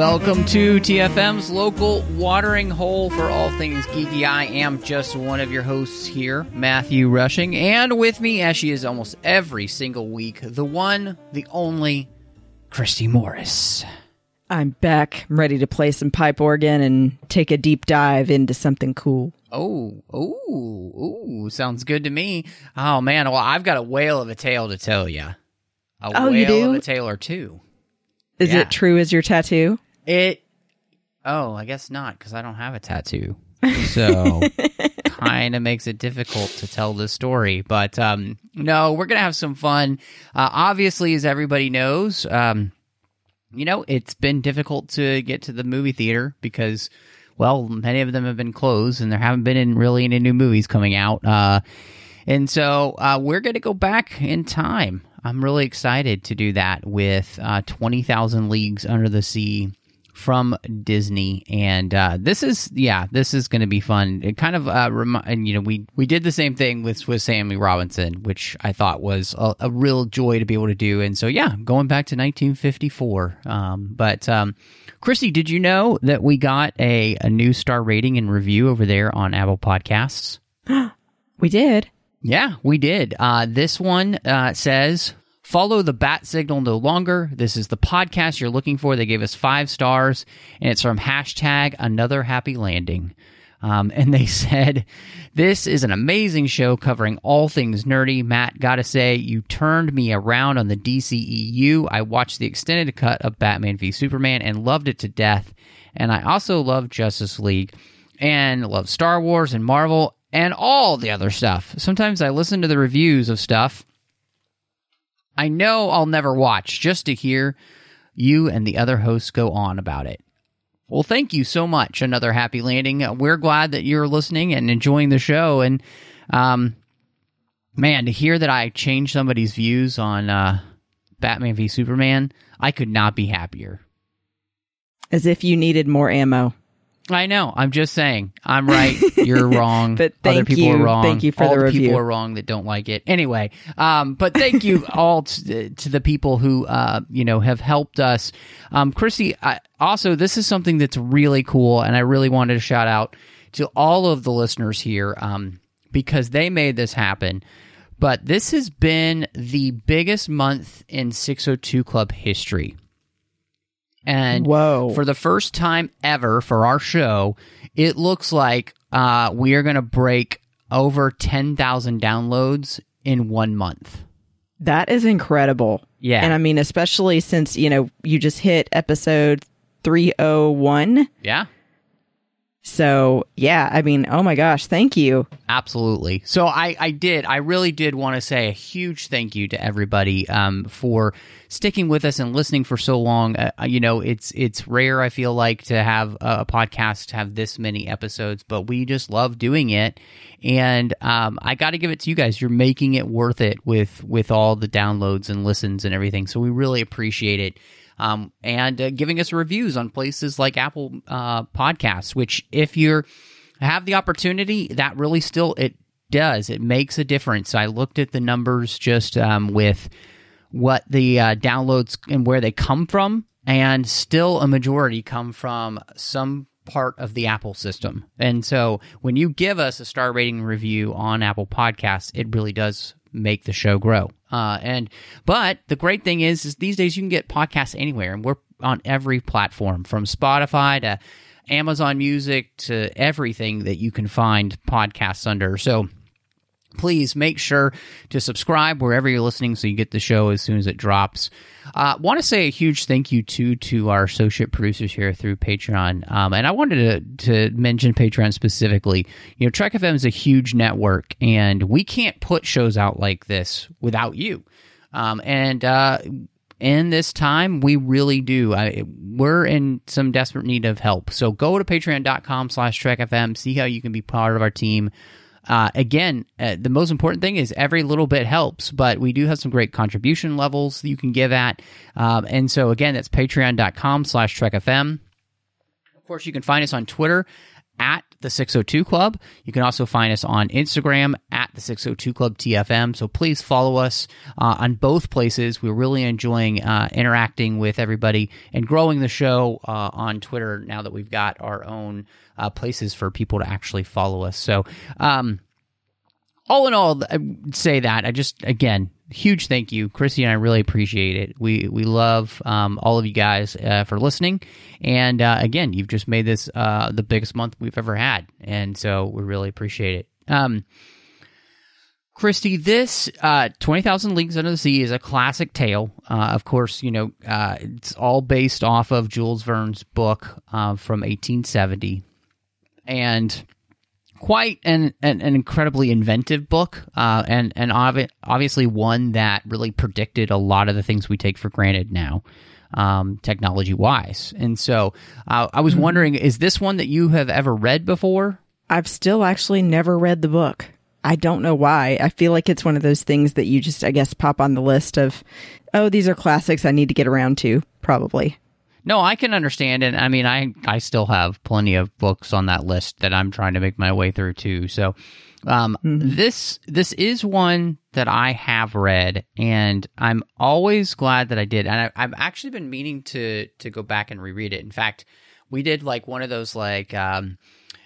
Welcome to TFM's local watering hole for all things geeky. I am just one of your hosts here, Matthew Rushing, and with me, as she is almost every single week, the one, the only, Christy Morris. I'm back. I'm ready to play some pipe organ and take a deep dive into something cool. Oh, oh, oh, sounds good to me. Oh man, well, I've got a whale of a tale to tell you. A Oh, whale you do? of a tale or two. Is Yeah. it true as your tattoo? It. Oh, I guess not because I don't have a tattoo, so kind of makes it difficult to tell the story. But um, no, we're gonna have some fun. Uh, obviously, as everybody knows, um, you know it's been difficult to get to the movie theater because, well, many of them have been closed, and there haven't been in really any new movies coming out. Uh, and so uh, we're going to go back in time. I'm really excited to do that with uh, 20,000 Leagues Under the Sea from Disney. And uh, this is, yeah, this is going to be fun. It kind of, uh, remi- and you know, we, we did the same thing with Swiss Family Robinson, which I thought was a, a real joy to be able to do. And so, yeah, going back to 1954. Um, but, um, Christy, did you know that we got a, a new star rating and review over there on Apple Podcasts? We did. Yeah, we did. Uh, this one uh, says, Follow the bat signal no longer. This is the podcast you're looking for. They gave us five stars, and it's from hashtag another happy landing. Um, and they said, This is an amazing show covering all things nerdy. Matt, gotta say, you turned me around on the DCEU. I watched the extended cut of Batman v Superman and loved it to death. And I also love Justice League and love Star Wars and Marvel and all the other stuff. Sometimes I listen to the reviews of stuff I know I'll never watch just to hear you and the other hosts go on about it. Well, thank you so much. Another happy landing. We're glad that you're listening and enjoying the show. And, um, man, to hear that I changed somebody's views on uh, Batman v Superman, I could not be happier. As if you needed more ammo. I know. I'm just saying. I'm right. You're wrong. But Other thank people you. are wrong. Thank you for all the people review. are wrong that don't like it. Anyway, um, but thank you all to, to the people who uh, you know have helped us. Um, Chrissy, I, also this is something that's really cool, and I really wanted to shout out to all of the listeners here um, because they made this happen. But this has been the biggest month in 602 Club history. And Whoa. for the first time ever for our show, it looks like uh, we are going to break over 10,000 downloads in one month. That is incredible. Yeah. And I mean, especially since, you know, you just hit episode 301. Yeah, So, yeah, I mean, oh my gosh, thank you. absolutely. So I, I did, I really did want to say a huge thank you to everybody um, for sticking with us and listening for so long. Uh, you know, it's it's rare. I feel like to have a, a podcast have this many episodes, but we just love doing it. And um, I got to give it to you guys. You're making it worth it with with all the downloads and listens and everything. So we really appreciate it. Um, and uh, giving us reviews on places like Apple uh, Podcasts, which if you're have the opportunity, that really still it does. It makes a difference. I looked at the numbers just um, with what the uh, downloads and where they come from, and still a majority come from some part of the Apple system. And so when you give us a star rating review on Apple Podcasts, it really does make the show grow. Uh, and but the great thing is, is these days you can get podcasts anywhere, and we're on every platform from Spotify to Amazon Music to everything that you can find podcasts under. So please make sure to subscribe wherever you're listening so you get the show as soon as it drops. Uh, want to say a huge thank you to to our associate producers here through Patreon, um, and I wanted to to mention Patreon specifically. You know, Trek FM is a huge network, and we can't put shows out like this without you. Um, and uh, in this time, we really do. I, we're in some desperate need of help. So go to patreon.com slash trekfm, see how you can be part of our team. Uh, again, uh, the most important thing is every little bit helps, but we do have some great contribution levels you can give at. Um, and so again, that's patreon.com slash trekfm. Of course, you can find us on Twitter at the 602 Club. You can also find us on Instagram at the 602 Club TFM. So please follow us uh, on both places. We're really enjoying uh, interacting with everybody and growing the show uh, on Twitter now that we've got our own uh, places for people to actually follow us. So, um, all in all, I say that I just again huge thank you, Chrissy and I really appreciate it. We we love um, all of you guys uh, for listening, and uh, again, you've just made this uh, the biggest month we've ever had, and so we really appreciate it. Um, Christy, this uh, 20,000 Leagues Under the Sea is a classic tale. Uh, of course, you know, uh, it's all based off of Jules Verne's book uh, from 1870. And quite an, an, an incredibly inventive book, uh, and, and obvi- obviously one that really predicted a lot of the things we take for granted now. Um, technology wise. And so uh, I was wondering, is this one that you have ever read before? I've still actually never read the book. I don't know why. I feel like it's one of those things that you just, I guess, pop on the list of, oh, these are classics I need to get around to, probably. No, I can understand, and I mean, I I still have plenty of books on that list that I'm trying to make my way through too. So, um, this this is one that I have read, and I'm always glad that I did. And I, I've actually been meaning to to go back and reread it. In fact, we did like one of those like um,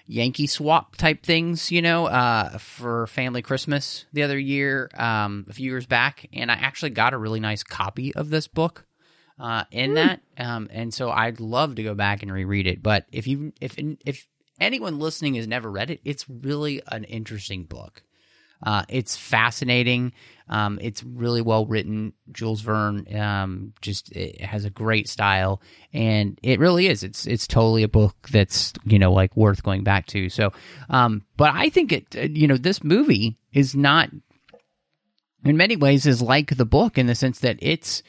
Yankee swap type things, you know, uh, for family Christmas the other year, um, a few years back, and I actually got a really nice copy of this book uh, in that, um, and so I'd love to go back and reread it. But if you if if anyone listening has never read it, it's really an interesting book. Uh, it's fascinating. Um, it's really well written. Jules Verne um, just it has a great style, and it really is. It's it's totally a book that's you know like worth going back to. So, um, but I think it you know this movie is not in many ways is like the book in the sense that it's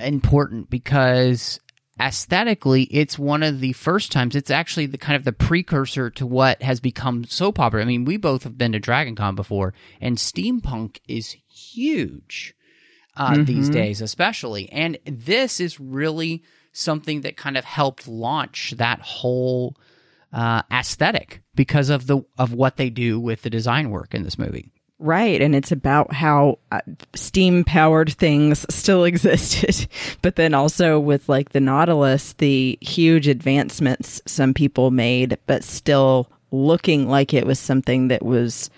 important because aesthetically it's one of the first times it's actually the kind of the precursor to what has become so popular. I mean we both have been to dragon con before and steampunk is huge uh, these days especially. And this is really something that kind of helped launch that whole uh, aesthetic because of the of what they do with the design work in this movie Right. And it's about how uh, steam powered things still existed. but then also with like the Nautilus, the huge advancements some people made, but still looking like it was something that was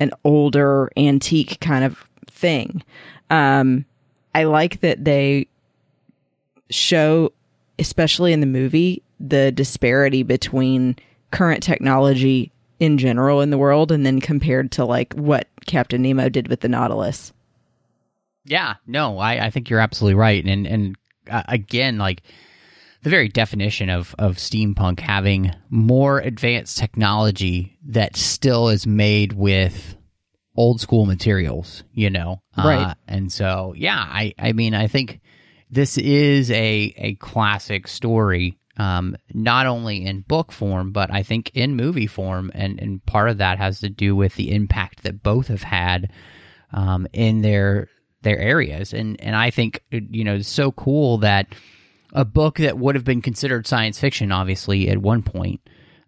an older antique kind of thing. Um, I like that they show, especially in the movie, the disparity between current technology in general in the world and then compared to like what Captain Nemo did with the Nautilus. Yeah, no, I, I think you're absolutely right, and and uh, again, like the very definition of of steampunk having more advanced technology that still is made with old school materials, you know, Right. Uh, and so, yeah, I I mean, I think this is a a classic story. Um, not only in book form, but I think in movie form, and and part of that has to do with the impact that both have had um, in their their areas. And and I think you know it's so cool that a book that would have been considered science fiction, obviously at one point,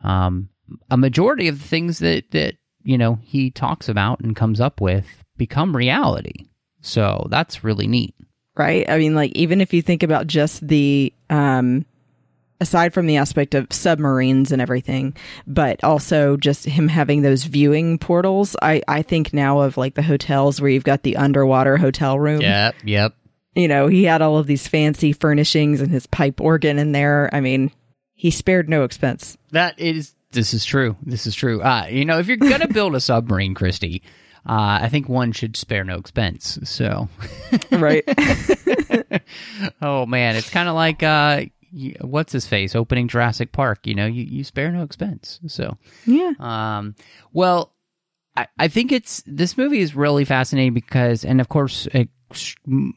um, a majority of the things that that you know he talks about and comes up with become reality. So that's really neat. Right? I mean like even if you think about just the um aside from the aspect of submarines and everything, but also just him having those viewing portals, I I think now of like the hotels where you've got the underwater hotel room. Yep, yep. You know, he had all of these fancy furnishings and his pipe organ in there. I mean, he spared no expense. That is this is true. This is true. Uh, you know, if you're gonna build a submarine, Christy, uh, I think one should spare no expense. So, right. oh man, it's kind of like uh, what's his face opening Jurassic Park. You know, you, you spare no expense. So, yeah. um, well, I, I think it's this movie is really fascinating because, and of course, it,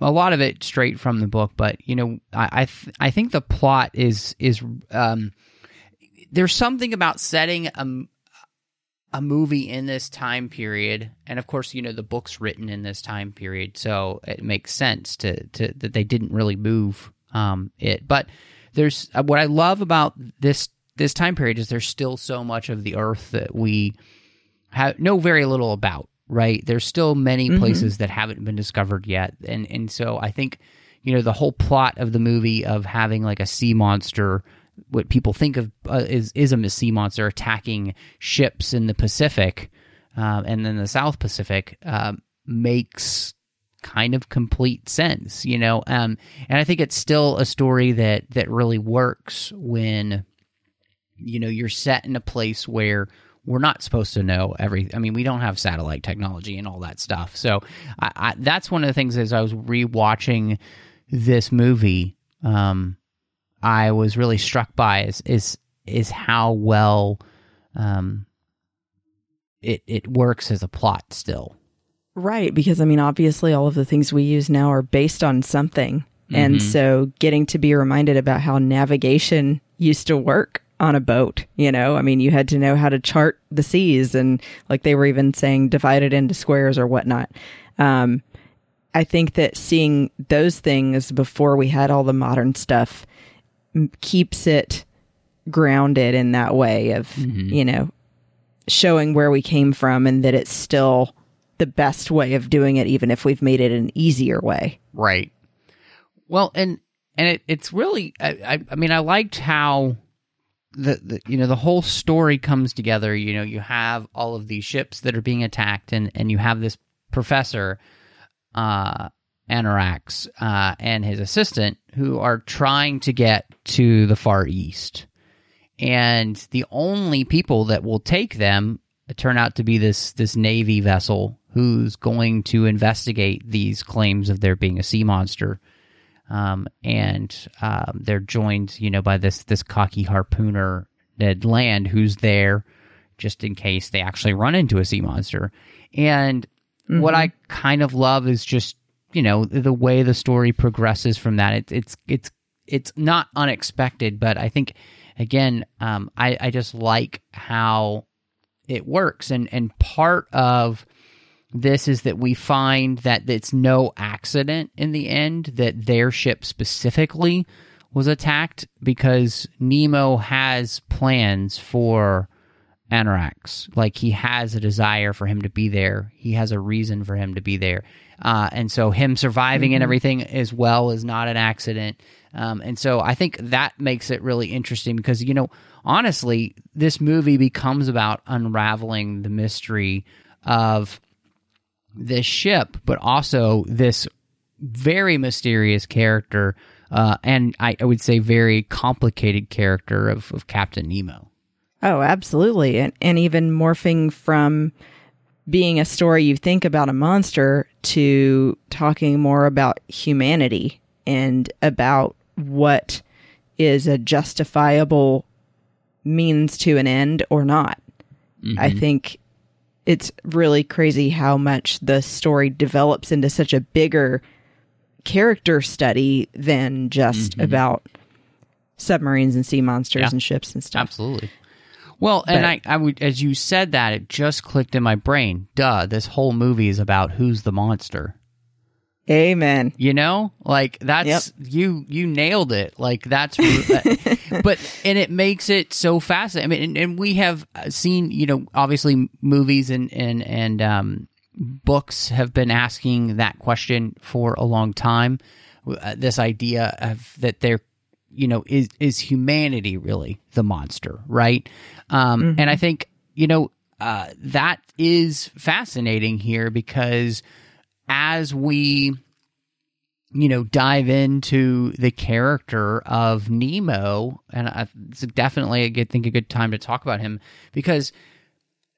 a lot of it straight from the book. But you know, I I, th- I think the plot is is um, there's something about setting a a movie in this time period, and of course, you know, the book's written in this time period, so it makes sense to to that they didn't really move um it, but there's uh, what I love about this this time period is there's still so much of the earth that we have know very little about right? There's still many places that haven't been discovered yet. And and so i think you know the whole plot of the movie of having like a sea monster what people think of uh, is is a sea monster attacking ships in the pacific uh, and then the south pacific um, makes kind of complete sense you know? Um, and i think it's still a story that that really works when you know you're set in a place where we're not supposed to know every i mean we don't have satellite technology and all that stuff. So I, I, that's one of the things as i was rewatching this movie um, i was really struck by is is is how well um, it it works as a plot still Right, because I mean, obviously, all of the things we use now are based on something. And so getting to be reminded about how navigation used to work on a boat, you know, I mean, you had to know how to chart the seas and like they were even saying divide it into squares or whatnot. Um, I think that seeing those things before we had all the modern stuff keeps it grounded in that way of, you know, showing where we came from and that it's still the best way of doing it, even if we've made it an easier way. Right. Well, and and it, it's really, I, I, I mean, I liked how the, the you know the whole story comes together. You know, you have all of these ships that are being attacked, and and you have this professor, uh, Aronnax, uh, and his assistant who are trying to get to the Far East, and the only people that will take them turn out to be this this navy vessel who's going to investigate these claims of there being a sea monster. Um, and um, they're joined you know by this this cocky harpooner ned land who's there just in case they actually run into a sea monster. And what i kind of love is just you know the way the story progresses from that. It, it's it's it's not unexpected but i think again um, I, I just like how it works. And and part of this is that we find that it's no accident in the end that their ship specifically was attacked because Nemo has plans for Aronnax. Like he has a desire for him to be there. He has a reason for him to be there. Uh, and so him surviving and everything as well is not an accident. Um, and so I think that makes it really interesting because, you know, honestly, this movie becomes about unraveling the mystery of this ship, but also this very mysterious character, uh, and I, I would say very complicated character of, of Captain Nemo. Oh, absolutely. And, and even morphing from being a story you think about a monster to talking more about humanity and about what is a justifiable means to an end or not. I think it's really crazy how much the story develops into such a bigger character study than just mm-hmm. about submarines and sea monsters Yeah. and ships and stuff. Absolutely. Well, and I, I would, as you said that, it just clicked in my brain. Duh, this whole movie is about who's the monster. Amen. You know, like that's you you nailed it. Like that's, but and it makes it so fascinating. I mean, and, and we have seen, you know, obviously movies and and and um, books have been asking that question for a long time. Uh, this idea of that they're you know is is humanity really the monster right um and i think you know uh that is fascinating here because as we you know dive into the character of nemo and I, it's definitely a good think a good time to talk about him because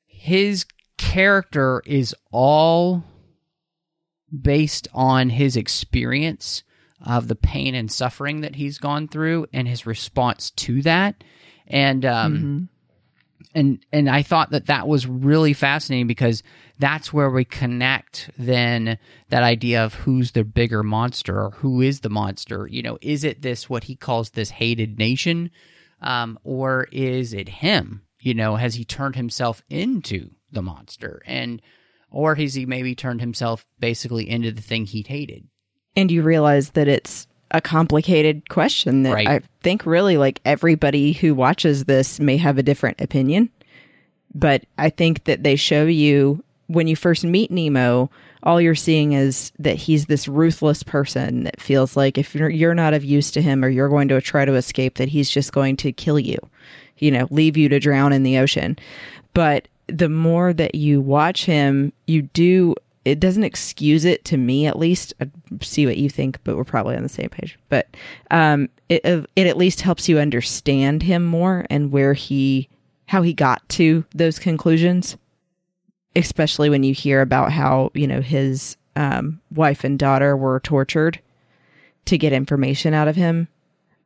his character is all based on his experience of the pain and suffering that he's gone through and his response to that. And um and and I thought that that was really fascinating because that's where we connect then that idea of who's the bigger monster or who is the monster. You know is it this what he calls this hated nation um, or is it him? You know has he turned himself into the monster? And or has he maybe turned himself basically into the thing he hated? And you realize that it's a complicated question that Right. I think really like everybody who watches this may have a different opinion. But I think that they show you when you first meet Nemo, all you're seeing is that he's this ruthless person that feels like if you're, you're not of use to him or you're going to try to escape, that he's just going to kill you, you know, leave you to drown in the ocean. But the more that you watch him, you do it doesn't excuse it to me at least. I see what you think but we're probably on the same page. But um it it at least helps you understand him more and where he how he got to those conclusions especially when you hear about how you know his um wife and daughter were tortured to get information out of him.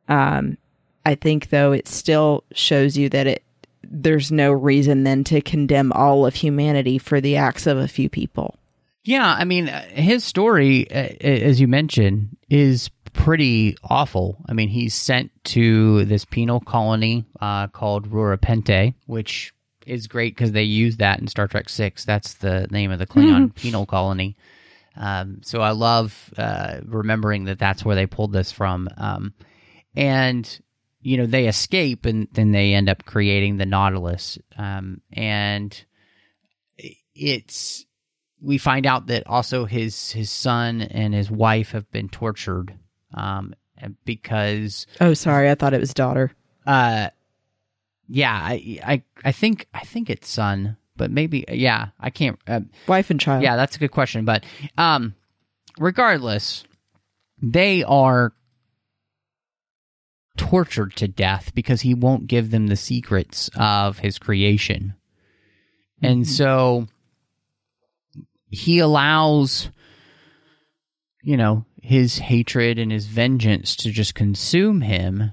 Um i think though it still shows you that it there's no reason then to condemn all of humanity for the acts of a few people Yeah, I mean, uh, his story, uh, as you mentioned, is pretty awful. I mean, he's sent to this penal colony uh, called Rura Penthe, which is great because they use that in Star Trek Six. That's the name of the Klingon penal colony. Um, so I love uh, remembering that that's where they pulled this from. Um, and you know, they escape, and then they end up creating the Nautilus. Um, and it's we find out that also his his son and his wife have been tortured um because oh sorry. I thought it was daughter. Uh yeah i i i think i think it's son but maybe yeah i can't uh, wife and child. yeah that's a good question but um regardless they are tortured to death because he won't give them the secrets of his creation. And so he allows you know his hatred and his vengeance to just consume him.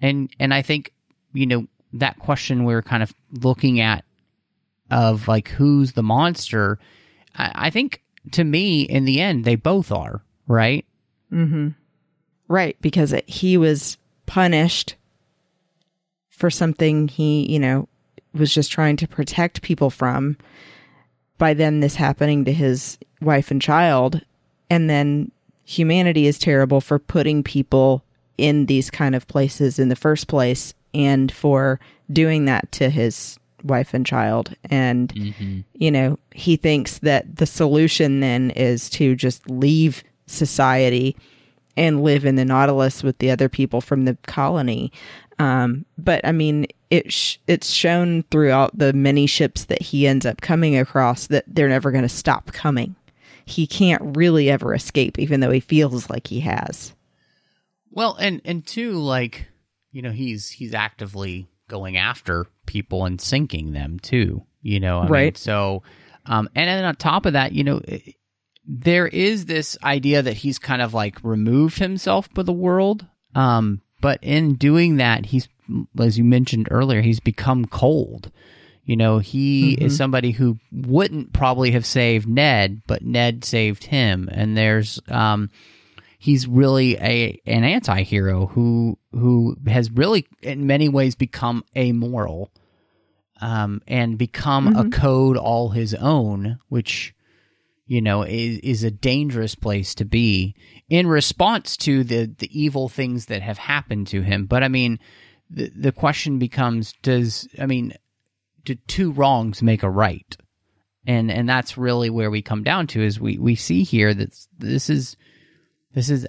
And and i think you know that question we are kind of looking at of like who's the monster i, I think to me in the end they both are right? Mm-hmm. Right because it, he was punished for something he you know was just trying to protect people from by then this happening to his wife and child and then humanity is terrible for putting people in these kind of places in the first place and for doing that to his wife and child. And you know he thinks that the solution then is to just leave society and live in the nautilus with the other people from the colony. Um, but i mean it sh- it's shown throughout the many ships that he ends up coming across that they're never going to stop coming he can't really ever escape even though he feels like he has Well, and and two, like you know, he's he's actively going after people and sinking them too. You know, I mean, Right. so, um, and then on top of that, you know, i- there is this idea that he's kind of like removed himself from the world. Um, but in doing that, he's as you mentioned earlier, he's become cold. You know, he is somebody who wouldn't probably have saved Ned, but Ned saved him. And there's um he's really a an anti-hero who who has really in many ways become amoral um and become a code all his own which you know is is a dangerous place to be in response to the the evil things that have happened to him but i mean the the question becomes does i mean do two wrongs make a right? And and that's really where we come down to is we we see here that this is this is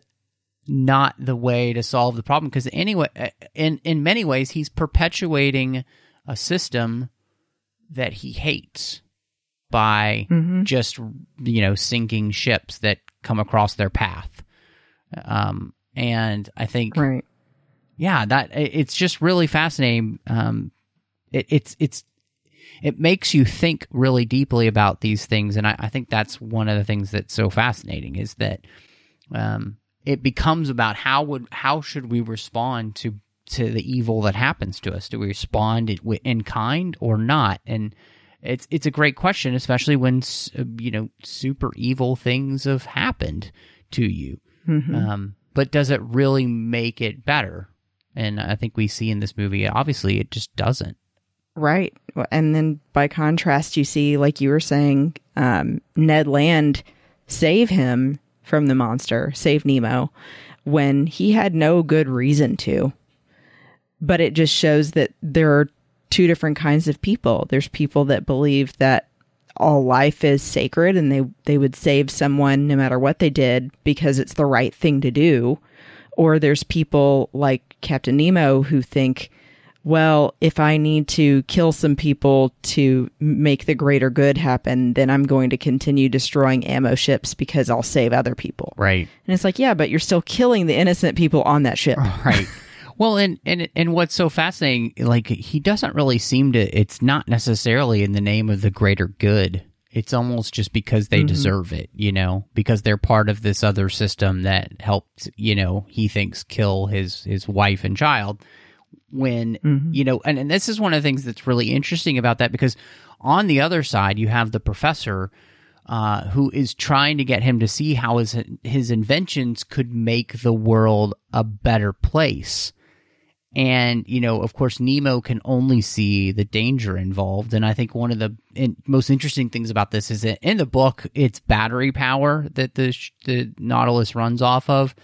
not the way to solve the problem. Because anyway in in many ways he's perpetuating a system that he hates by just you know sinking ships that come across their path. Um and i think right yeah that it's just really fascinating um it, it's it's it makes you think really deeply about these things, and I, I think that's one of the things that's so fascinating is that um, it becomes about how would how should we respond to to the evil that happens to us? Do we respond in kind or not? And it's it's a great question, especially when you know super evil things have happened to you. Mm-hmm. Um, but does it really make it better? And I think we see in this movie, obviously, it just doesn't. Right. And then by contrast, you see, like you were saying, um, Ned Land save him from the monster, save Nemo, when he had no good reason to. But it just shows that there are two different kinds of people. There's people that believe that all life is sacred and they they would save someone no matter what they did because it's the right thing to do. Or there's people like Captain Nemo who think well, if I need to kill some people to make the greater good happen, then I'm going to continue destroying ammo ships because I'll save other people. Right. And it's like, yeah, but you're still killing the innocent people on that ship. Right. Well, and and and what's so fascinating, like he doesn't really seem to. It's not necessarily in the name of the greater good. It's almost just because they mm-hmm. deserve it, you know, because they're part of this other system that helped, you know, he thinks kill his his wife and child when mm-hmm. you know and, and this is one of the things that's really interesting about that because on the other side you have the professor uh, who is trying to get him to see how his his inventions could make the world a better place and you know of course nemo can only see the danger involved and i think one of the in, most interesting things about this is that in the book it's battery power that the the nautilus runs off of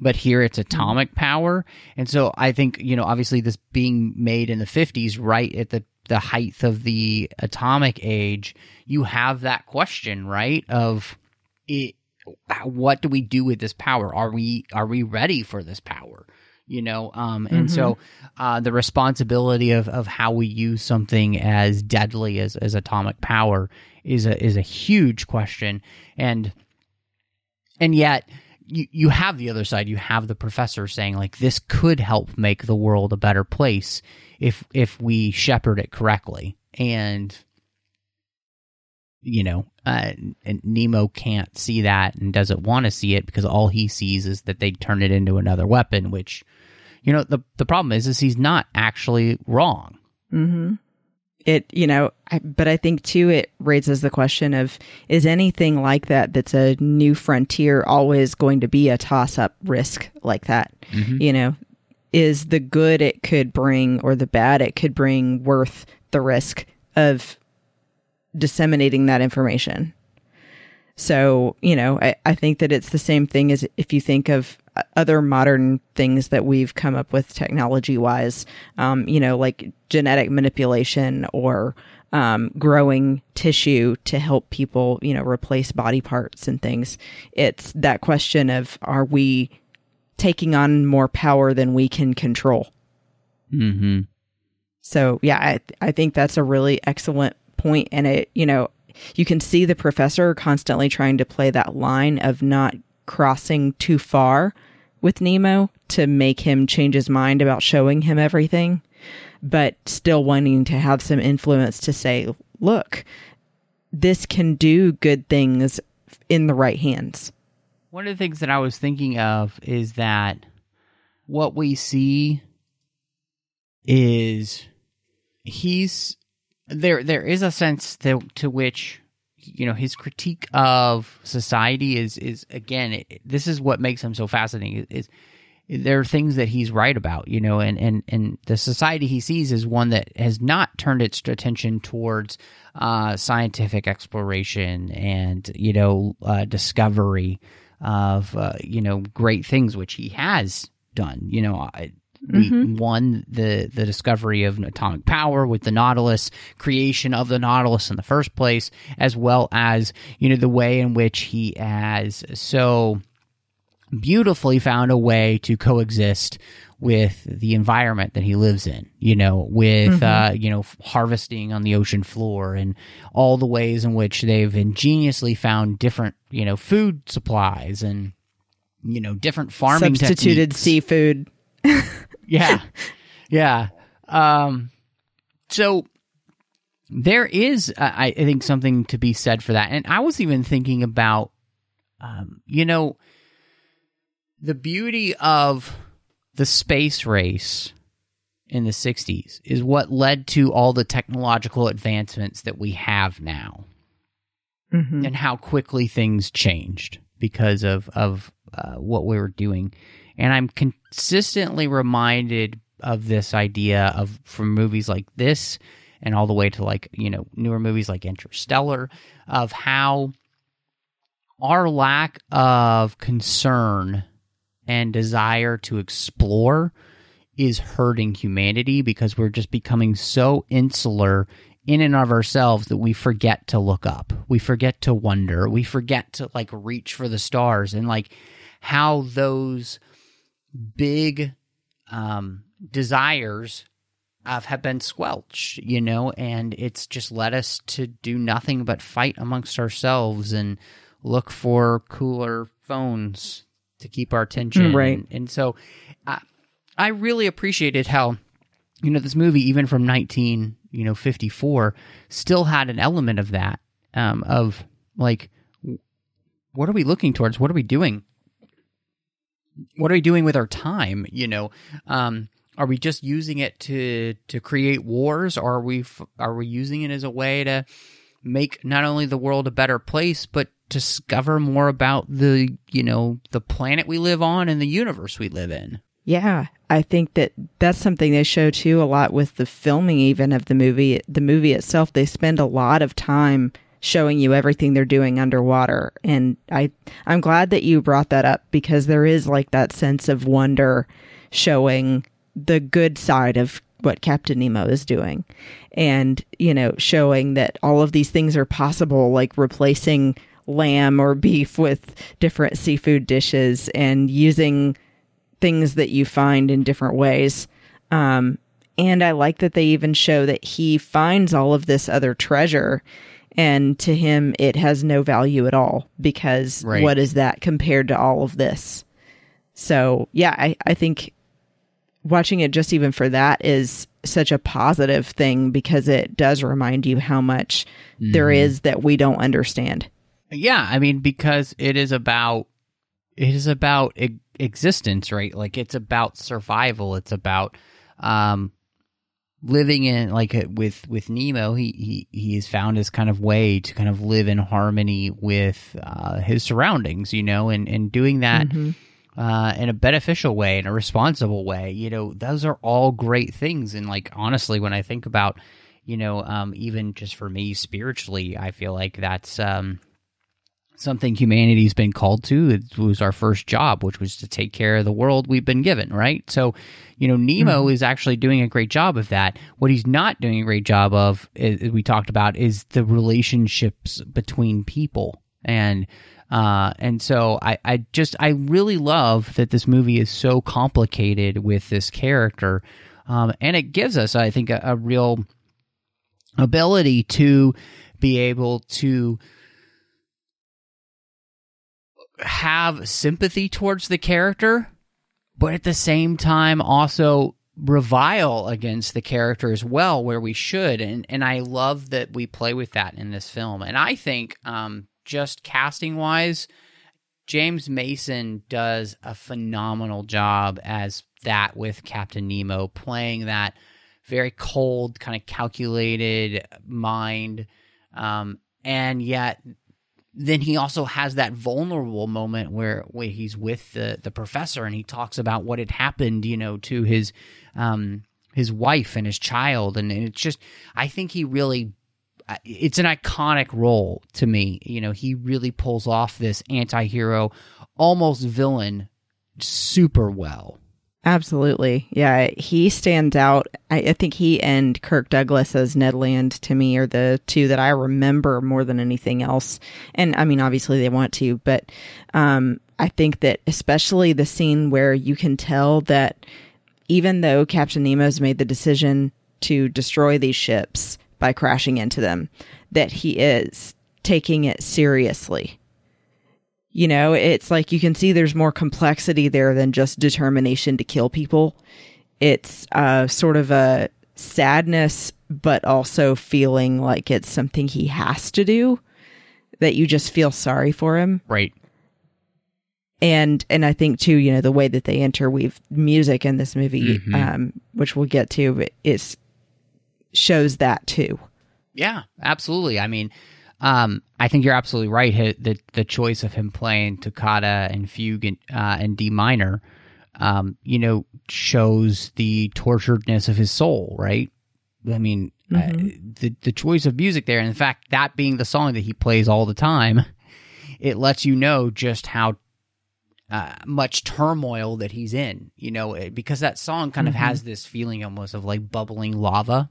but here it's mm-hmm. atomic power. And so I think, you know, obviously this being made in the 50s, right at the, the height of the atomic age, you have that question, right? Of it, what do we do with this power? Are we, are we ready for this power? You know, um, and mm-hmm. so uh, the responsibility of, of how we use something as deadly as, as atomic power is a is a huge question, and and yet you you have the other side. You have the professor saying like this could help make the world a better place if if we shepherd it correctly. And you know, uh, and Nemo can't see that and doesn't want to see it because all he sees is that they turn it into another weapon. Which, you know, the the problem is is he's not actually wrong. Mm-hmm it you know I, but i think too it raises the question of is anything like that that's a new frontier always going to be a toss up risk like that mm-hmm. you know is the good it could bring or the bad it could bring worth the risk of disseminating that information so you know I, I think that it's the same thing as if you think of other modern things that we've come up with technology wise, um, you know, like genetic manipulation or um, growing tissue to help people, you know, replace body parts and things. It's that question of are we taking on more power than we can control? hmm So yeah, I I think that's a really excellent point, and it you know you can see the professor constantly trying to play that line of not crossing too far with Nemo to make him change his mind about showing him everything, but still wanting to have some influence to say, look, this can do good things in the right hands. One of the things that I was thinking of is that what we see is he's there there is a sense to, to which you know his critique of society is is again it, this is what makes him so fascinating is, is there are things that he's right about you know and and and the society he sees is one that has not turned its attention towards uh, scientific exploration and you know uh, discovery of uh, you know great things which he has done. You know we mm-hmm. won the the discovery of atomic power with the Nautilus, creation of the Nautilus in the first place, as well as you know the way in which he has so beautifully found a way to coexist with the environment that he lives in you know with mm-hmm. uh, you know harvesting on the ocean floor and all the ways in which they've ingeniously found different you know food supplies and you know different farming substituted techniques. seafood yeah. Yeah. Um, so there is, uh, I think, something to be said for that. And I was even thinking about, um, you know, the beauty of the space race in the 60s is what led to all the technological advancements that we have now Mm-hmm. and how quickly things changed because of of uh, what we were doing and i'm consistently reminded of this idea of from movies like this and all the way to like you know newer movies like interstellar of how our lack of concern and desire to explore is hurting humanity because we're just becoming so insular in and of ourselves that we forget to look up. We forget to wonder. We forget to like reach for the stars and like how those big um desires uh, have been squelched, you know, and it's just led us to do nothing but fight amongst ourselves and look for cooler phones to keep our attention. Right. And, and so I, I really appreciated how, you know, this movie, even from 19, you know, 54, still had an element of that, um, of like, what are we looking towards? What are we doing? What are we doing with our time? You know, um, are we just using it to to create wars, or are we are we using it as a way to make not only the world a better place, but discover more about the you know the planet we live on and the universe we live in? Yeah, I think that that's something they show too a lot with the filming, even of the movie. The movie itself, they spend a lot of time showing you everything they're doing underwater, and I I'm glad that you brought that up because there is like that sense of wonder showing the good side of what Captain Nemo is doing, and you know showing that all of these things are possible, like replacing lamb or beef with different seafood dishes and using things that you find in different ways. Um, and I like that they even show that he finds all of this other treasure, and to him, it has no value at all because Right. what is that compared to all of this? So, yeah, I, I think watching it just even for that is such a positive thing because it does remind you how much there is that we don't understand. Yeah, I mean because it is about it is about e- existence, right? Like it's about survival. It's about um living in like uh, with with Nemo, he he he has found his kind of way to kind of live in harmony with uh his surroundings, you know, and and doing that uh, in a beneficial way, in a responsible way. You know, those are all great things. And like honestly, when I think about, you know, um, even just for me spiritually, I feel like that's um, something humanity's been called to. It was our first job, which was to take care of the world we've been given, right? So, you know, Nemo is actually doing a great job of that. What he's not doing a great job of, as we talked about, is the relationships between people. And uh, and so I, I just I really love that this movie is so complicated with this character, um, and it gives us I think a, a real ability to be able to have sympathy towards the character, but at the same time also revile against the character as well where we should. And and I love that we play with that in this film. And I think um just casting wise James Mason does a phenomenal job as that with Captain Nemo playing that very cold kind of calculated mind. Um and yet then he also has that vulnerable moment where, where he's with the, the professor and he talks about what had happened, you know, to his um his wife and his child, and, and it's just I think he really uh, it's an iconic role to me. You know, he really pulls off this anti-hero, almost villain, super well. Absolutely. Yeah, he stands out. I, I think he and Kirk Douglas as Ned Land to me are the two that I remember more than anything else. And I mean, obviously they want to, but um, I think that especially the scene where you can tell that even though Captain Nemo's made the decision to destroy these ships by crashing into them, that he is taking it seriously you know, it's like you can see there's more complexity there than just determination to kill people. It's uh, sort of a sadness, but also feeling like it's something he has to do that you just feel sorry for him. Right. And and I think too, you know, the way that they interweave music in this movie, um, which we'll get to, is shows that too. Yeah, absolutely. I mean, um, I think you're absolutely right. The the choice of him playing toccata and fugue and, uh, and D minor, um, you know, shows the torturedness of his soul. Right. I mean, uh, the the choice of music there, and in fact, that being the song that he plays all the time, it lets you know just how uh, much turmoil that he's in. You know, it- because that song kind of has this feeling almost of like bubbling lava.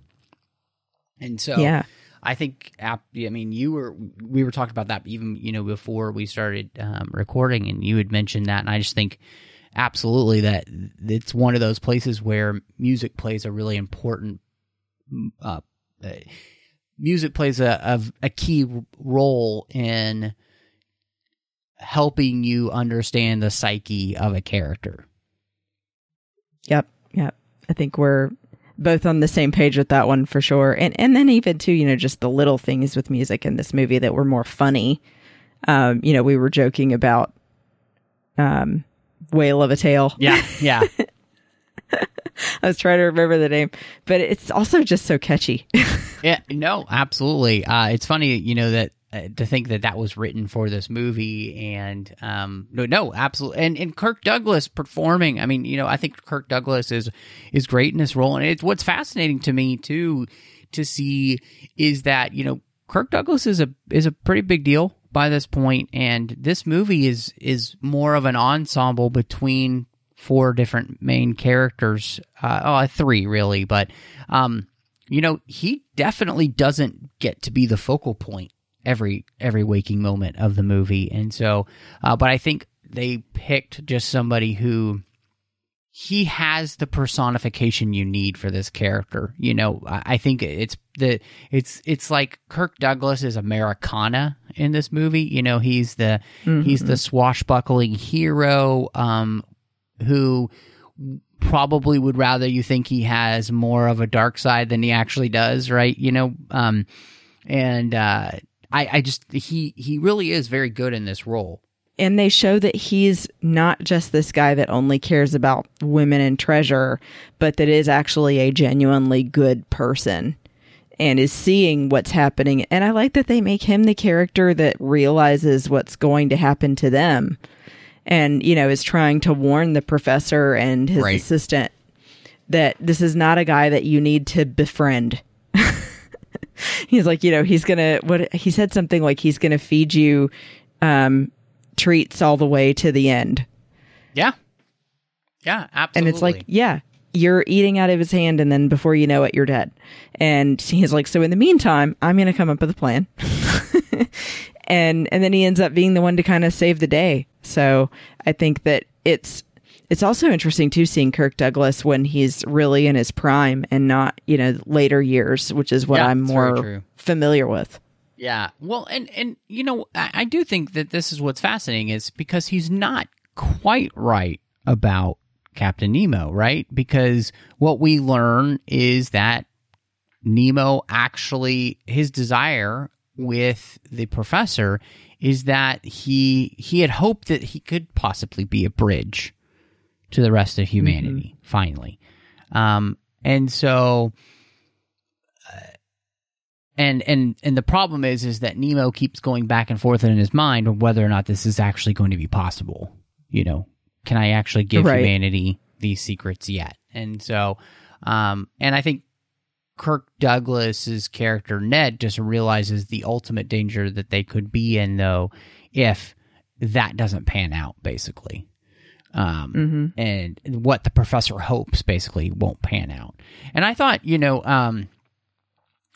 And so, Yeah. I think, I mean, you were, we were talking about that even, you know, before we started um, recording, and you had mentioned that. And I just think absolutely that it's one of those places where music plays a really important, uh, uh, music plays a, a, a key role in helping you understand the psyche of a character. Yep, yep. I think we're both on the same page with that one for sure. And and then even too, you know, just the little things with music in this movie that were more funny. Um, you know, we were joking about um Whale of a Tale. Yeah, yeah. I was trying to remember the name, but it's also just so catchy. Yeah, no, absolutely. Uh, it's funny, you know, that uh, to think that that was written for this movie, and um, no, no, absolutely, and and Kirk Douglas performing. I mean, you know, I think Kirk Douglas is is great in this role, and it's what's fascinating to me too to see is that you know Kirk Douglas is a is a pretty big deal by this point, and this movie is is more of an ensemble between four different main characters. Uh, oh, three really, but um, you know, he definitely doesn't get to be the focal point every every waking moment of the movie, and so, uh, but I think they picked just somebody who he has the personification you need for this character. You know, I, think it's the it's it's like Kirk Douglas is Americana in this movie. You know, he's the he's the swashbuckling hero um, who probably would rather you think he has more of a dark side than he actually does, right? You know, um, and uh, I, I just he he really is very good in this role. and they show that he's not just this guy that only cares about women and treasure, but that is actually a genuinely good person and is seeing what's happening. And I like that they make him the character that realizes what's going to happen to them and, you know, is trying to warn the professor and his Right. assistant that this is not a guy that you need to befriend. he's like, you know, he's gonna what he said something like he's gonna feed you um treats all the way to the end. Yeah, yeah, absolutely. And it's like, yeah, you're eating out of his hand and then before you know it you're dead. And he's like, so in the meantime, I'm gonna come up with a plan. and and then he ends up being the one to kind of save the day. So I think that it's it's also interesting too seeing Kirk Douglas when he's really in his prime and not, you know, later years, which is what Yeah, I'm more familiar with. Yeah. Well, and and you know, I, I do think that this is what's fascinating is because he's not quite right about Captain Nemo, right? Because what we learn is that Nemo actually his desire with the professor is that he he had hoped that he could possibly be a bridge to the rest of humanity finally. Um and so and and and the problem is is that Nemo keeps going back and forth in his mind of whether or not this is actually going to be possible. You know, can I actually give Right. humanity these secrets yet? And so, um, and I think Kirk Douglas's character Ned just realizes the ultimate danger that they could be in, though, if that doesn't pan out, basically. Um, and what the professor hopes basically won't pan out. And I thought, you know, um,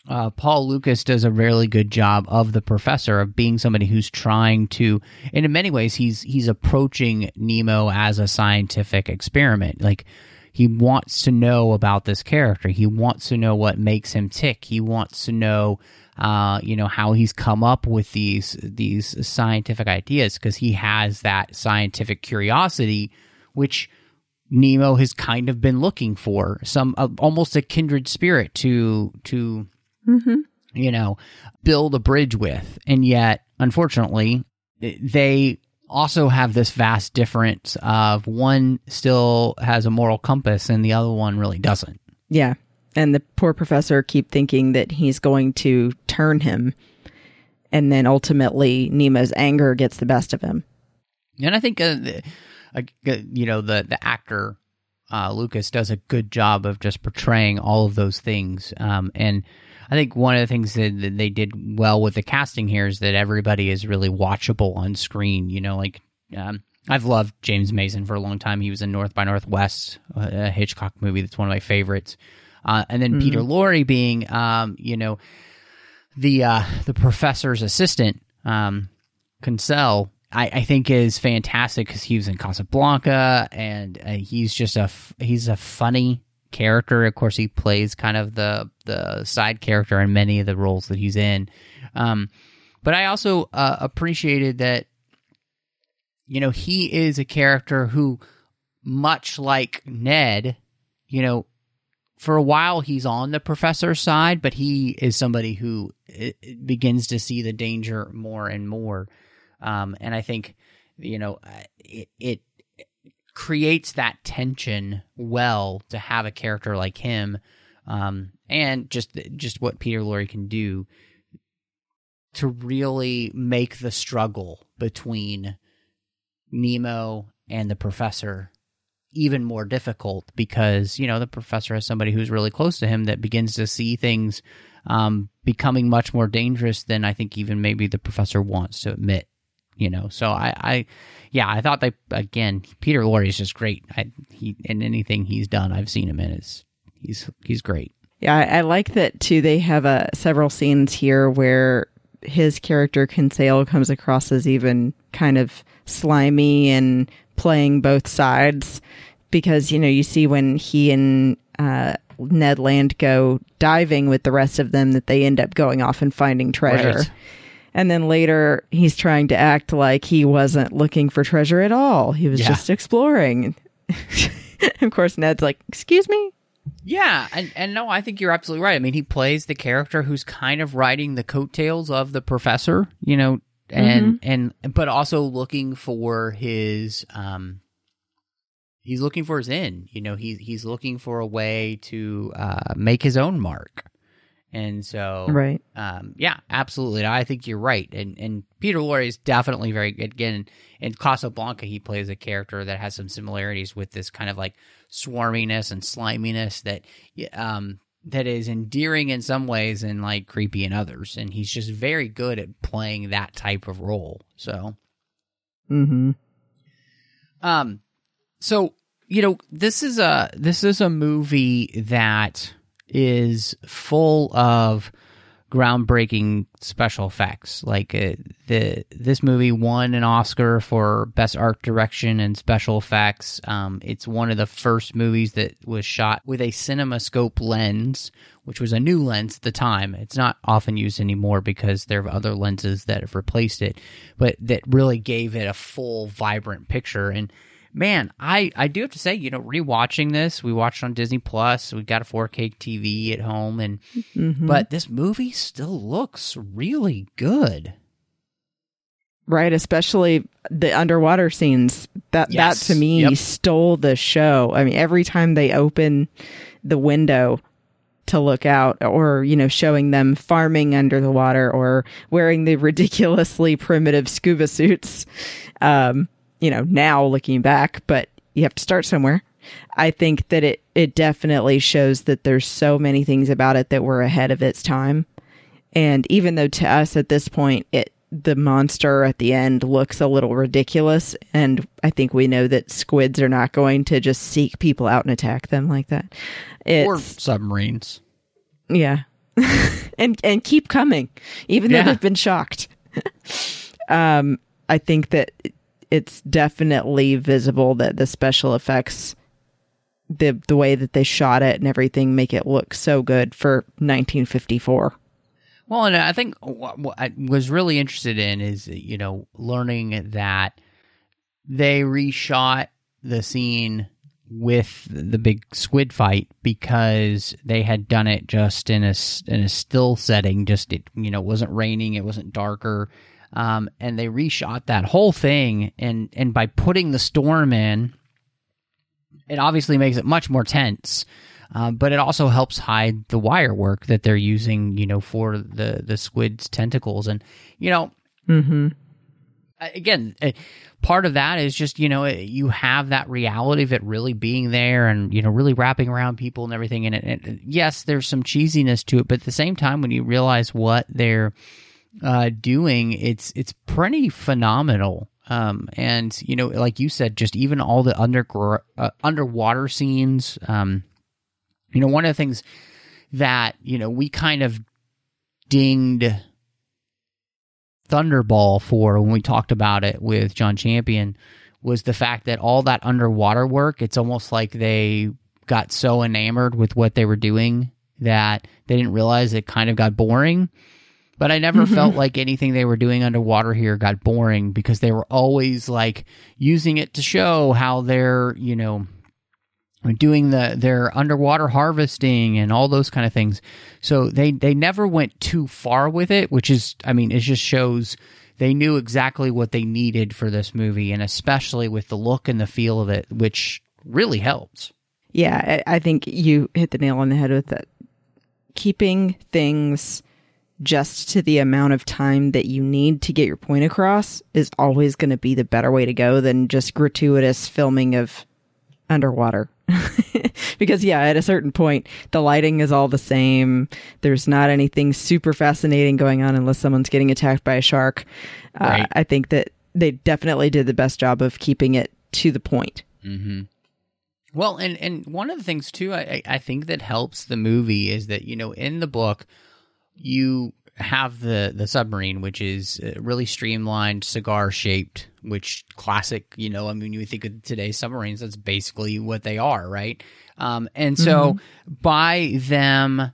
uh, Paul Lukas does a really good job of the professor of being somebody who's trying to, and in many ways, he's he's approaching Nemo as a scientific experiment. Like he wants to know about this character. He wants to know what makes him tick. He wants to know, uh, you know, how he's come up with these these scientific ideas because he has that scientific curiosity, which Nemo has kind of been looking for some uh, almost a kindred spirit to to you know build a bridge with, and yet unfortunately they also have this vast difference of one still has a moral compass and the other one really doesn't. Yeah. And the poor professor keep thinking that he's going to turn him. And then ultimately Nemo's anger gets the best of him. And I think uh, uh, you know the the actor uh, Lukas does a good job of just portraying all of those things. Um, and I think one of the things that, that they did well with the casting here is that everybody is really watchable on screen. You know, like um, I've loved James Mason for a long time. He was in North by Northwest, uh, a Hitchcock movie that's one of my favorites. Uh, and then Peter Lorre being, um, you know, the uh, the professor's assistant, um, Conseil, I, I think is fantastic because he was in Casablanca, and uh, he's just a f- he's a funny character. Of course, he plays kind of the the side character in many of the roles that he's in. Um, but I also uh, appreciated that you know he is a character who, much like Ned, you know, for a while he's on the professor's side, but he is somebody who uh, begins to see the danger more and more. Um, and I think, you know, uh, it, it creates that tension well to have a character like him, um, and just just what Peter Lorre can do to really make the struggle between Nemo and the professor even more difficult because you know the professor has somebody who's really close to him that begins to see things um, becoming much more dangerous than I think even maybe the professor wants to admit. You know, so I, I yeah, I thought they again Peter Lorre is just great. I, he in anything he's done, I've seen him in is he's he's great. Yeah, I, like that too. They have uh, several scenes here where his character Conseil comes across as even kind of slimy and playing both sides because you know you see when he and uh, Ned Land go diving with the rest of them that they end up going off and finding treasure. Right. And then later he's trying to act like he wasn't looking for treasure at all. He was Yeah. just exploring. of course Ned's like, "Excuse me?" Yeah, and and no, I think you're absolutely right. I mean, he plays the character who's kind of riding the coattails of the professor, you know, and and but also looking for his um he's looking for his end. You know, he's he's looking for a way to uh make his own mark. And so Right. um, yeah, absolutely. I think you're right. And and Peter Lorre is definitely very good. Again, in Casablanca, he plays a character that has some similarities with this kind of like swarminess and sliminess that um that is endearing in some ways and like creepy in others. And he's just very good at playing that type of role. So Mhm. um, so you know, this is a this is a movie that is full of groundbreaking special effects. Like uh, the this movie won an Oscar for best art direction and special effects. Um, it's one of the first movies that was shot with a CinemaScope lens, which was a new lens at the time. It's not often used anymore because there are other lenses that have replaced it, but that really gave it a full, vibrant picture. And man, I I do have to say, you know, rewatching this, we watched on Disney Plus. We got a 4K TV at home, and but this movie still looks really good. Right, especially the underwater scenes. That Yes. that to me Yep. stole the show. I mean, every time they open the window to look out or, you know, showing them farming under the water or wearing the ridiculously primitive scuba suits. Um, you know, now looking back, but you have to start somewhere. I think that it it definitely shows that there's so many things about it that were ahead of its time. And even though to us at this point, it the monster at the end looks a little ridiculous, and I think we know that squids are not going to just seek people out and attack them like that. It's, or submarines. yeah, and and keep coming, even Yeah. though they've been shocked. um, I think that it's definitely visible that the special effects, the the way that they shot it and everything, make it look so good for 1954. Well, and I think what, I was really interested in is you know learning that they reshot the scene with the big squid fight because they had done it just in a in a still setting. Just it, you know, it wasn't raining, it wasn't darker, um, and they reshot that whole thing. And and by putting the storm in, it obviously makes it much more tense. Um, but it also helps hide the wire work that they're using, you know, for the the squid's tentacles, and you know, Mm-hmm. again, part of that is just you know you have that reality of it really being there and you know really wrapping around people and everything. And, it, and yes, there's some cheesiness to it, but at the same time, when you realize what they're uh, doing, it's it's pretty phenomenal. Um, and you know, like you said, just even all the under uh, underwater scenes. Um, you know, one of the things that you know we kind of dinged Thunderball for when we talked about it with John Champion was the fact that all that underwater work, it's almost like they got so enamored with what they were doing that they didn't realize it kind of got boring. But I never felt mm-hmm. like anything they were doing underwater here got boring because they were always like using it to show how they're, you know, doing the their underwater harvesting and all those kind of things. So they they never went too far with it, which is I mean it just shows they knew exactly what they needed for this movie and especially with the look and the feel of it, which really helps. Yeah, I, I think you hit the nail on the head with that. Keeping things just to the amount of time that you need to get your point across is always going to be the better way to go than just gratuitous filming of underwater. because yeah, at a certain point, the lighting is all the same. There's not anything super fascinating going on unless someone's getting attacked by a shark. Right. Uh, I think that they definitely did the best job of keeping it to the point. Mm-hmm. Well, and and one of the things too, I I think that helps the movie is that you know in the book you have the the submarine, which is uh, really streamlined, cigar shaped, which classic. You know, I mean, you think of today's submarines, that's basically what they are, right? Um, and so by them,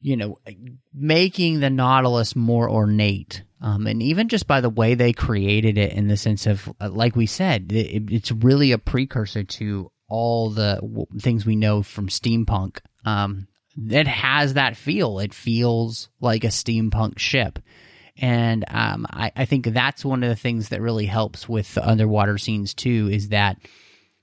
you know, making the Nautilus more ornate. Um, and even just by the way they created it, in the sense of, uh, like we said, it, it's really a precursor to all the w- things we know from steampunk. Um, it has that feel. It feels like a steampunk ship. And um, I, I think that's one of the things that really helps with the underwater scenes too, is that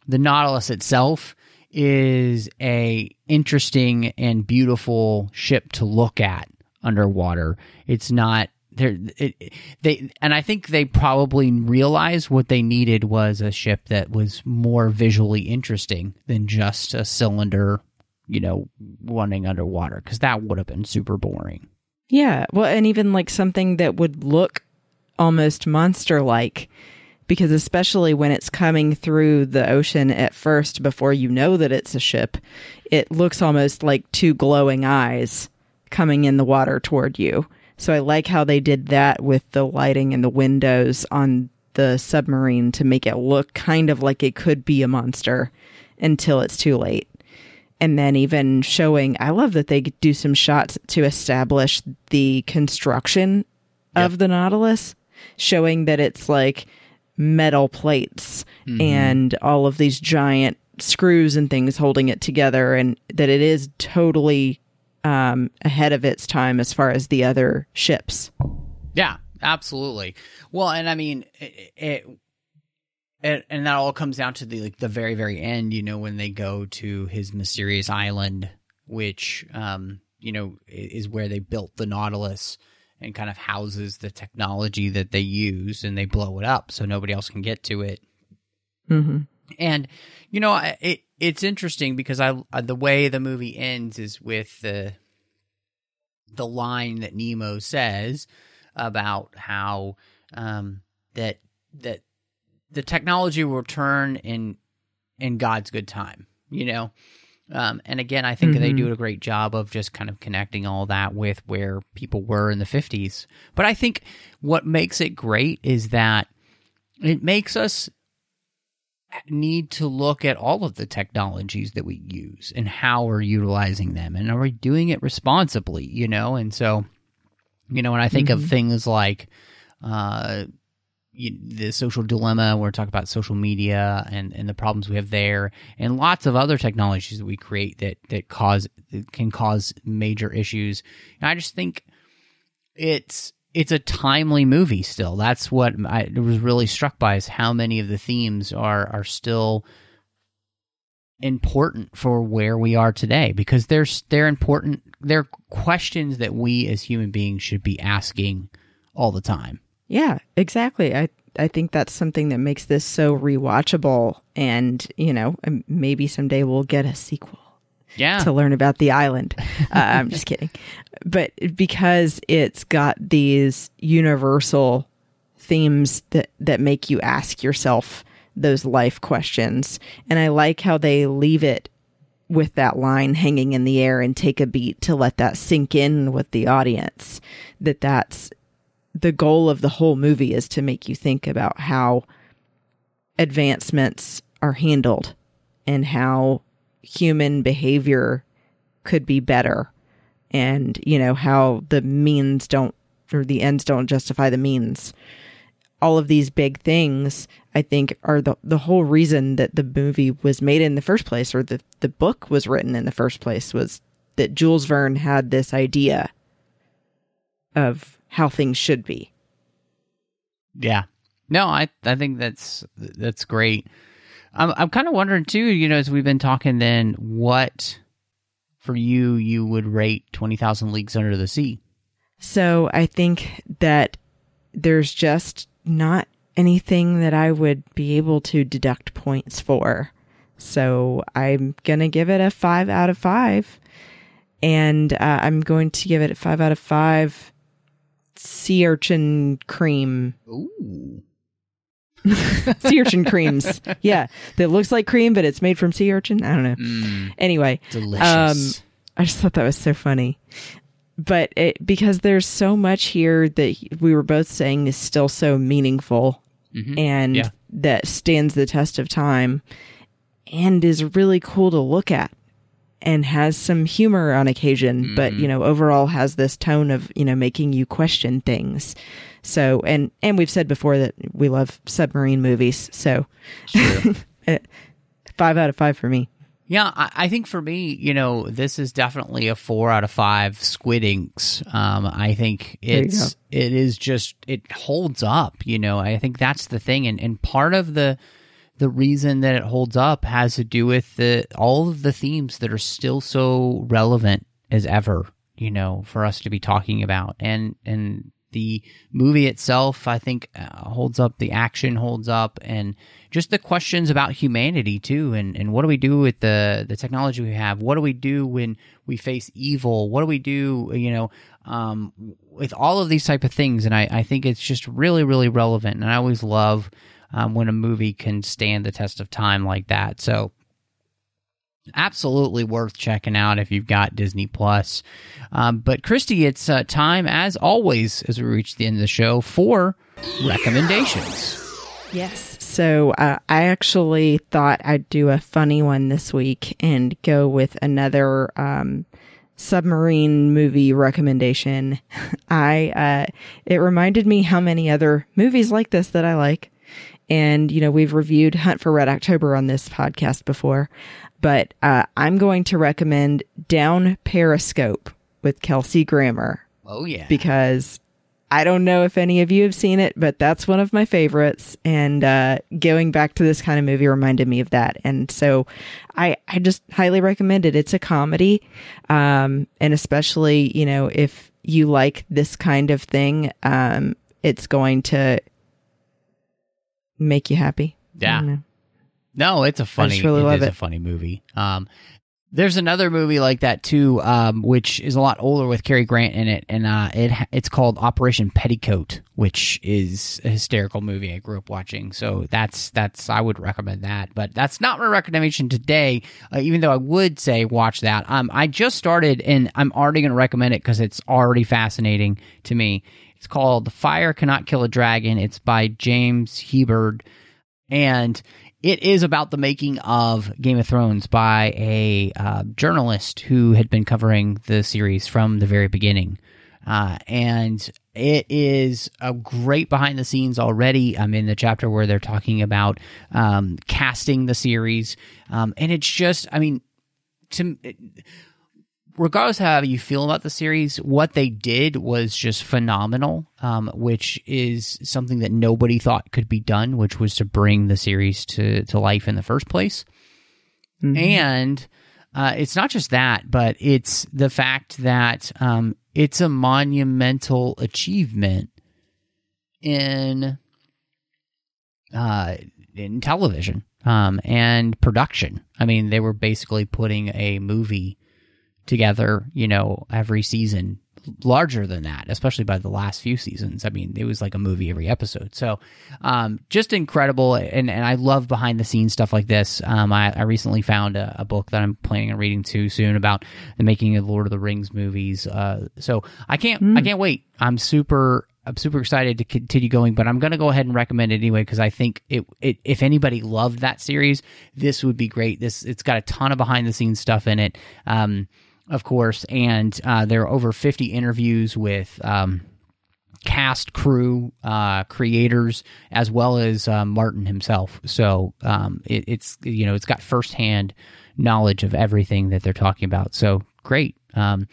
the Nautilus itself is a interesting and beautiful ship to look at underwater. It's not there. They and I think they probably realized what they needed was a ship that was more visually interesting than just a cylinder, you know, running underwater because that would have been super boring. Yeah. Well, and even like something that would look almost monster like, because especially when it's coming through the ocean at first before you know that it's a ship, it looks almost like two glowing eyes coming in the water toward you. So I like how they did that with the lighting and the windows on the submarine to make it look kind of like it could be a monster until it's too late and then even showing i love that they do some shots to establish the construction of the nautilus showing that it's like metal plates and all of these giant screws and things holding it together and that it is totally um, ahead of its time as far as the other ships. Yeah, absolutely. Well, and I mean, it, it, it and that all comes down to the like the very very end. You know, when they go to his mysterious island, which um, you know is where they built the Nautilus and kind of houses the technology that they use, and they blow it up so nobody else can get to it. mm-hmm. And you know, it it's interesting because I the way the movie ends is with the the line that Nemo says about how um, that that the technology will return in in God's good time. You know. Um, and again, I think they Mhm. do a great job of just kind of connecting all that with where people were in the 50s. But I think what makes it great is that it makes us need to look at all of the technologies that we use and how we're utilizing them and are we doing it responsibly you know and so you know when i think of things like uh you, the social dilemma. We're talking about social media and, and the problems we have there, and lots of other technologies that we create that that cause that can cause major issues. And I just think it's it's a timely movie still. That's what I was really struck by is how many of the themes are are still important for where we are today because they're they're important they're questions that we as human beings should be asking all the time. Yeah, exactly. I I think that's something that makes this so rewatchable and, you know, maybe someday we'll get a sequel. Yeah. To learn about the island. Uh, I'm just kidding. But because it's got these universal themes that that make you ask yourself those life questions. And I like how they leave it with that line hanging in the air and take a beat to let that sink in with the audience that that's the goal of the whole movie is to make you think about how advancements are handled and how human behavior could be better and you know how the means don't or the ends don't justify the means. All of these big things i think are the the whole reason that the movie was made in the first place or the the book was written in the first place was that Jules Verne had this idea of how things should be. Yeah. No, I I think that's that's great. I'm I'm kind of wondering too, you know, as we've been talking then what for you you would rate 20,000 leagues under the sea. So, I think that there's just not anything that I would be able to deduct points for. So, I'm going to give it a 5 out of 5 and uh, I'm going to give it a 5 out of 5 sea urchin cream. Ooh. sea urchin creams. Yeah. That looks like cream, but it's made from sea urchin. I don't know. Mm, Anyway, delicious. Um, I just thought that was so funny. But it, because there's so much here that we were both saying is still so meaningful Mhm. and Yeah. that stands the test of time and is really cool to look at and has some humor on occasion, but Mm-hmm. you know, overall has this tone of, you know, making you question things. So, and, and we've said before that we love submarine movies. So five out of five for me. Yeah, I, I think for me, you know, this is definitely a four out of five Squid Inks. Um, I think it's it is just it holds up. You know, I think that's the thing, and and part of the the reason that it holds up has to do with the all of the themes that are still so relevant as ever. You know, for us to be talking about, and and the movie itself, I think, uh, holds up. The action holds up, and just the questions about humanity too, and, and what do we do with the the technology we have? What do we do when we face evil? What do we do? You know, um, with all of these type of things, and I, I think it's just really really relevant, and I always love um, when a movie can stand the test of time like that. So absolutely worth checking out if you've got Disney Plus. Um, but Christy, it's uh, time as always as we reach the end of the show for recommendations. Yes. So uh, I actually thought I'd do a funny one this week and go with another um, submarine movie recommendation. I uh, it reminded me how many other movies like this that I like, and you know we've reviewed Hunt for Red October on this podcast before, but uh, I'm going to recommend Down Periscope with Kelsey Grammer Oh yeah, because I don't know if any of you have seen it, but that's one of my favorites. And uh, going back to this kind of movie reminded me of that. And so I, I just highly recommend it. It's a comedy. Um, and especially, you know, if you like this kind of thing, um, it's going to make you happy. Yeah. No, it's a funny. really it love is it. a funny movie. Um, there's another movie like that too, um, which is a lot older with Cary Grant in it, and uh, it it's called Operation Petticoat, which is a hysterical movie I grew up watching. So that's that's I would recommend that, but that's not my recommendation today. Uh, even though I would say watch that. Um, I just started, and I'm already going to recommend it because it's already fascinating to me. It's called The Fire Cannot Kill a Dragon. It's by James Hibberd and it is about the making of Game of Thrones by a uh, journalist who had been covering the series from the very beginning. Uh, and it is a great behind the scenes already. I'm in the chapter where they're talking about um, casting the series, um, and it's just, I mean, to regardless how you feel about the series, what they did was just phenomenal, um, which is something that nobody thought could be done, which was to bring the series to, to life in the first place. Mm-hmm. And uh, it's not just that, but it's the fact that um, it's a monumental achievement in uh, in television um, and production. I mean, they were basically putting a movie together, you know, every season larger than that, especially by the last few seasons. I mean, it was like a movie every episode. So, um, just incredible. And, and I love behind the scenes stuff like this. Um, I, I recently found a, a, book that I'm planning on reading too soon about the making of the Lord of the Rings movies. Uh, so I can't, mm. I can't wait. I'm super, I'm super excited to continue going, but I'm going to go ahead and recommend it anyway because I think it, it, if anybody loved that series, this would be great. This it's got a ton of behind the scenes stuff in it. Um, of course, and uh, there are over 50 interviews with um, cast, crew, uh, creators, as well as uh, Martin himself. So um, it, it's you know it's got firsthand knowledge of everything that they're talking about. So great. Um,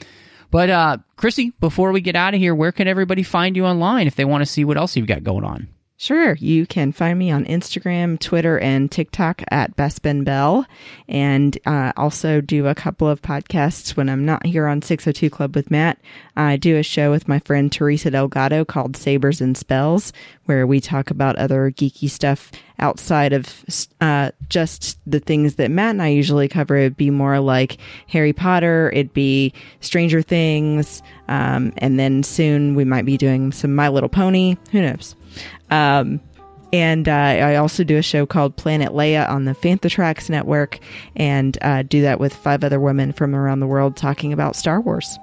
but uh, Chrissy, before we get out of here, where can everybody find you online if they want to see what else you've got going on? Sure. You can find me on Instagram, Twitter, and TikTok at Bespin Bell. And uh, also do a couple of podcasts when I'm not here on 602 Club with Matt. I do a show with my friend Teresa Delgado called Sabers and Spells, where we talk about other geeky stuff outside of uh, just the things that Matt and I usually cover. It'd be more like Harry Potter, it'd be Stranger Things, um, and then soon we might be doing some My Little Pony. Who knows? Um, and uh, I also do a show called Planet Leia on the Fantha Tracks Network, and uh, do that with five other women from around the world talking about Star Wars.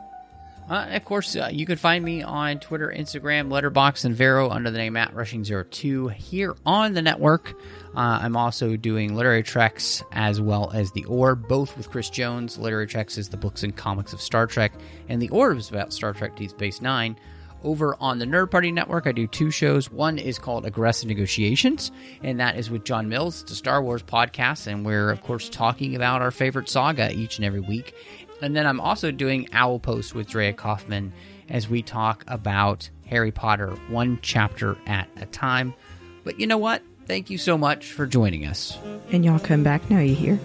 Uh, of course, uh, you can find me on Twitter, Instagram, Letterboxd, and Vero under the name Matt Rushing 2 here on the network. Uh, I'm also doing Literary Treks as well as The Orb, both with Chris Jones. Literary Treks is the books and comics of Star Trek, and The Orb is about Star Trek Deep Space Nine. Over on the Nerd Party Network, I do two shows. One is called Aggressive Negotiations, and that is with John Mills. It's a Star Wars podcast, and we're, of course, talking about our favorite saga each and every week. And then I'm also doing Owl Post with Drea Kaufman as we talk about Harry Potter one chapter at a time. But you know what? Thank you so much for joining us. And y'all come back now, you hear?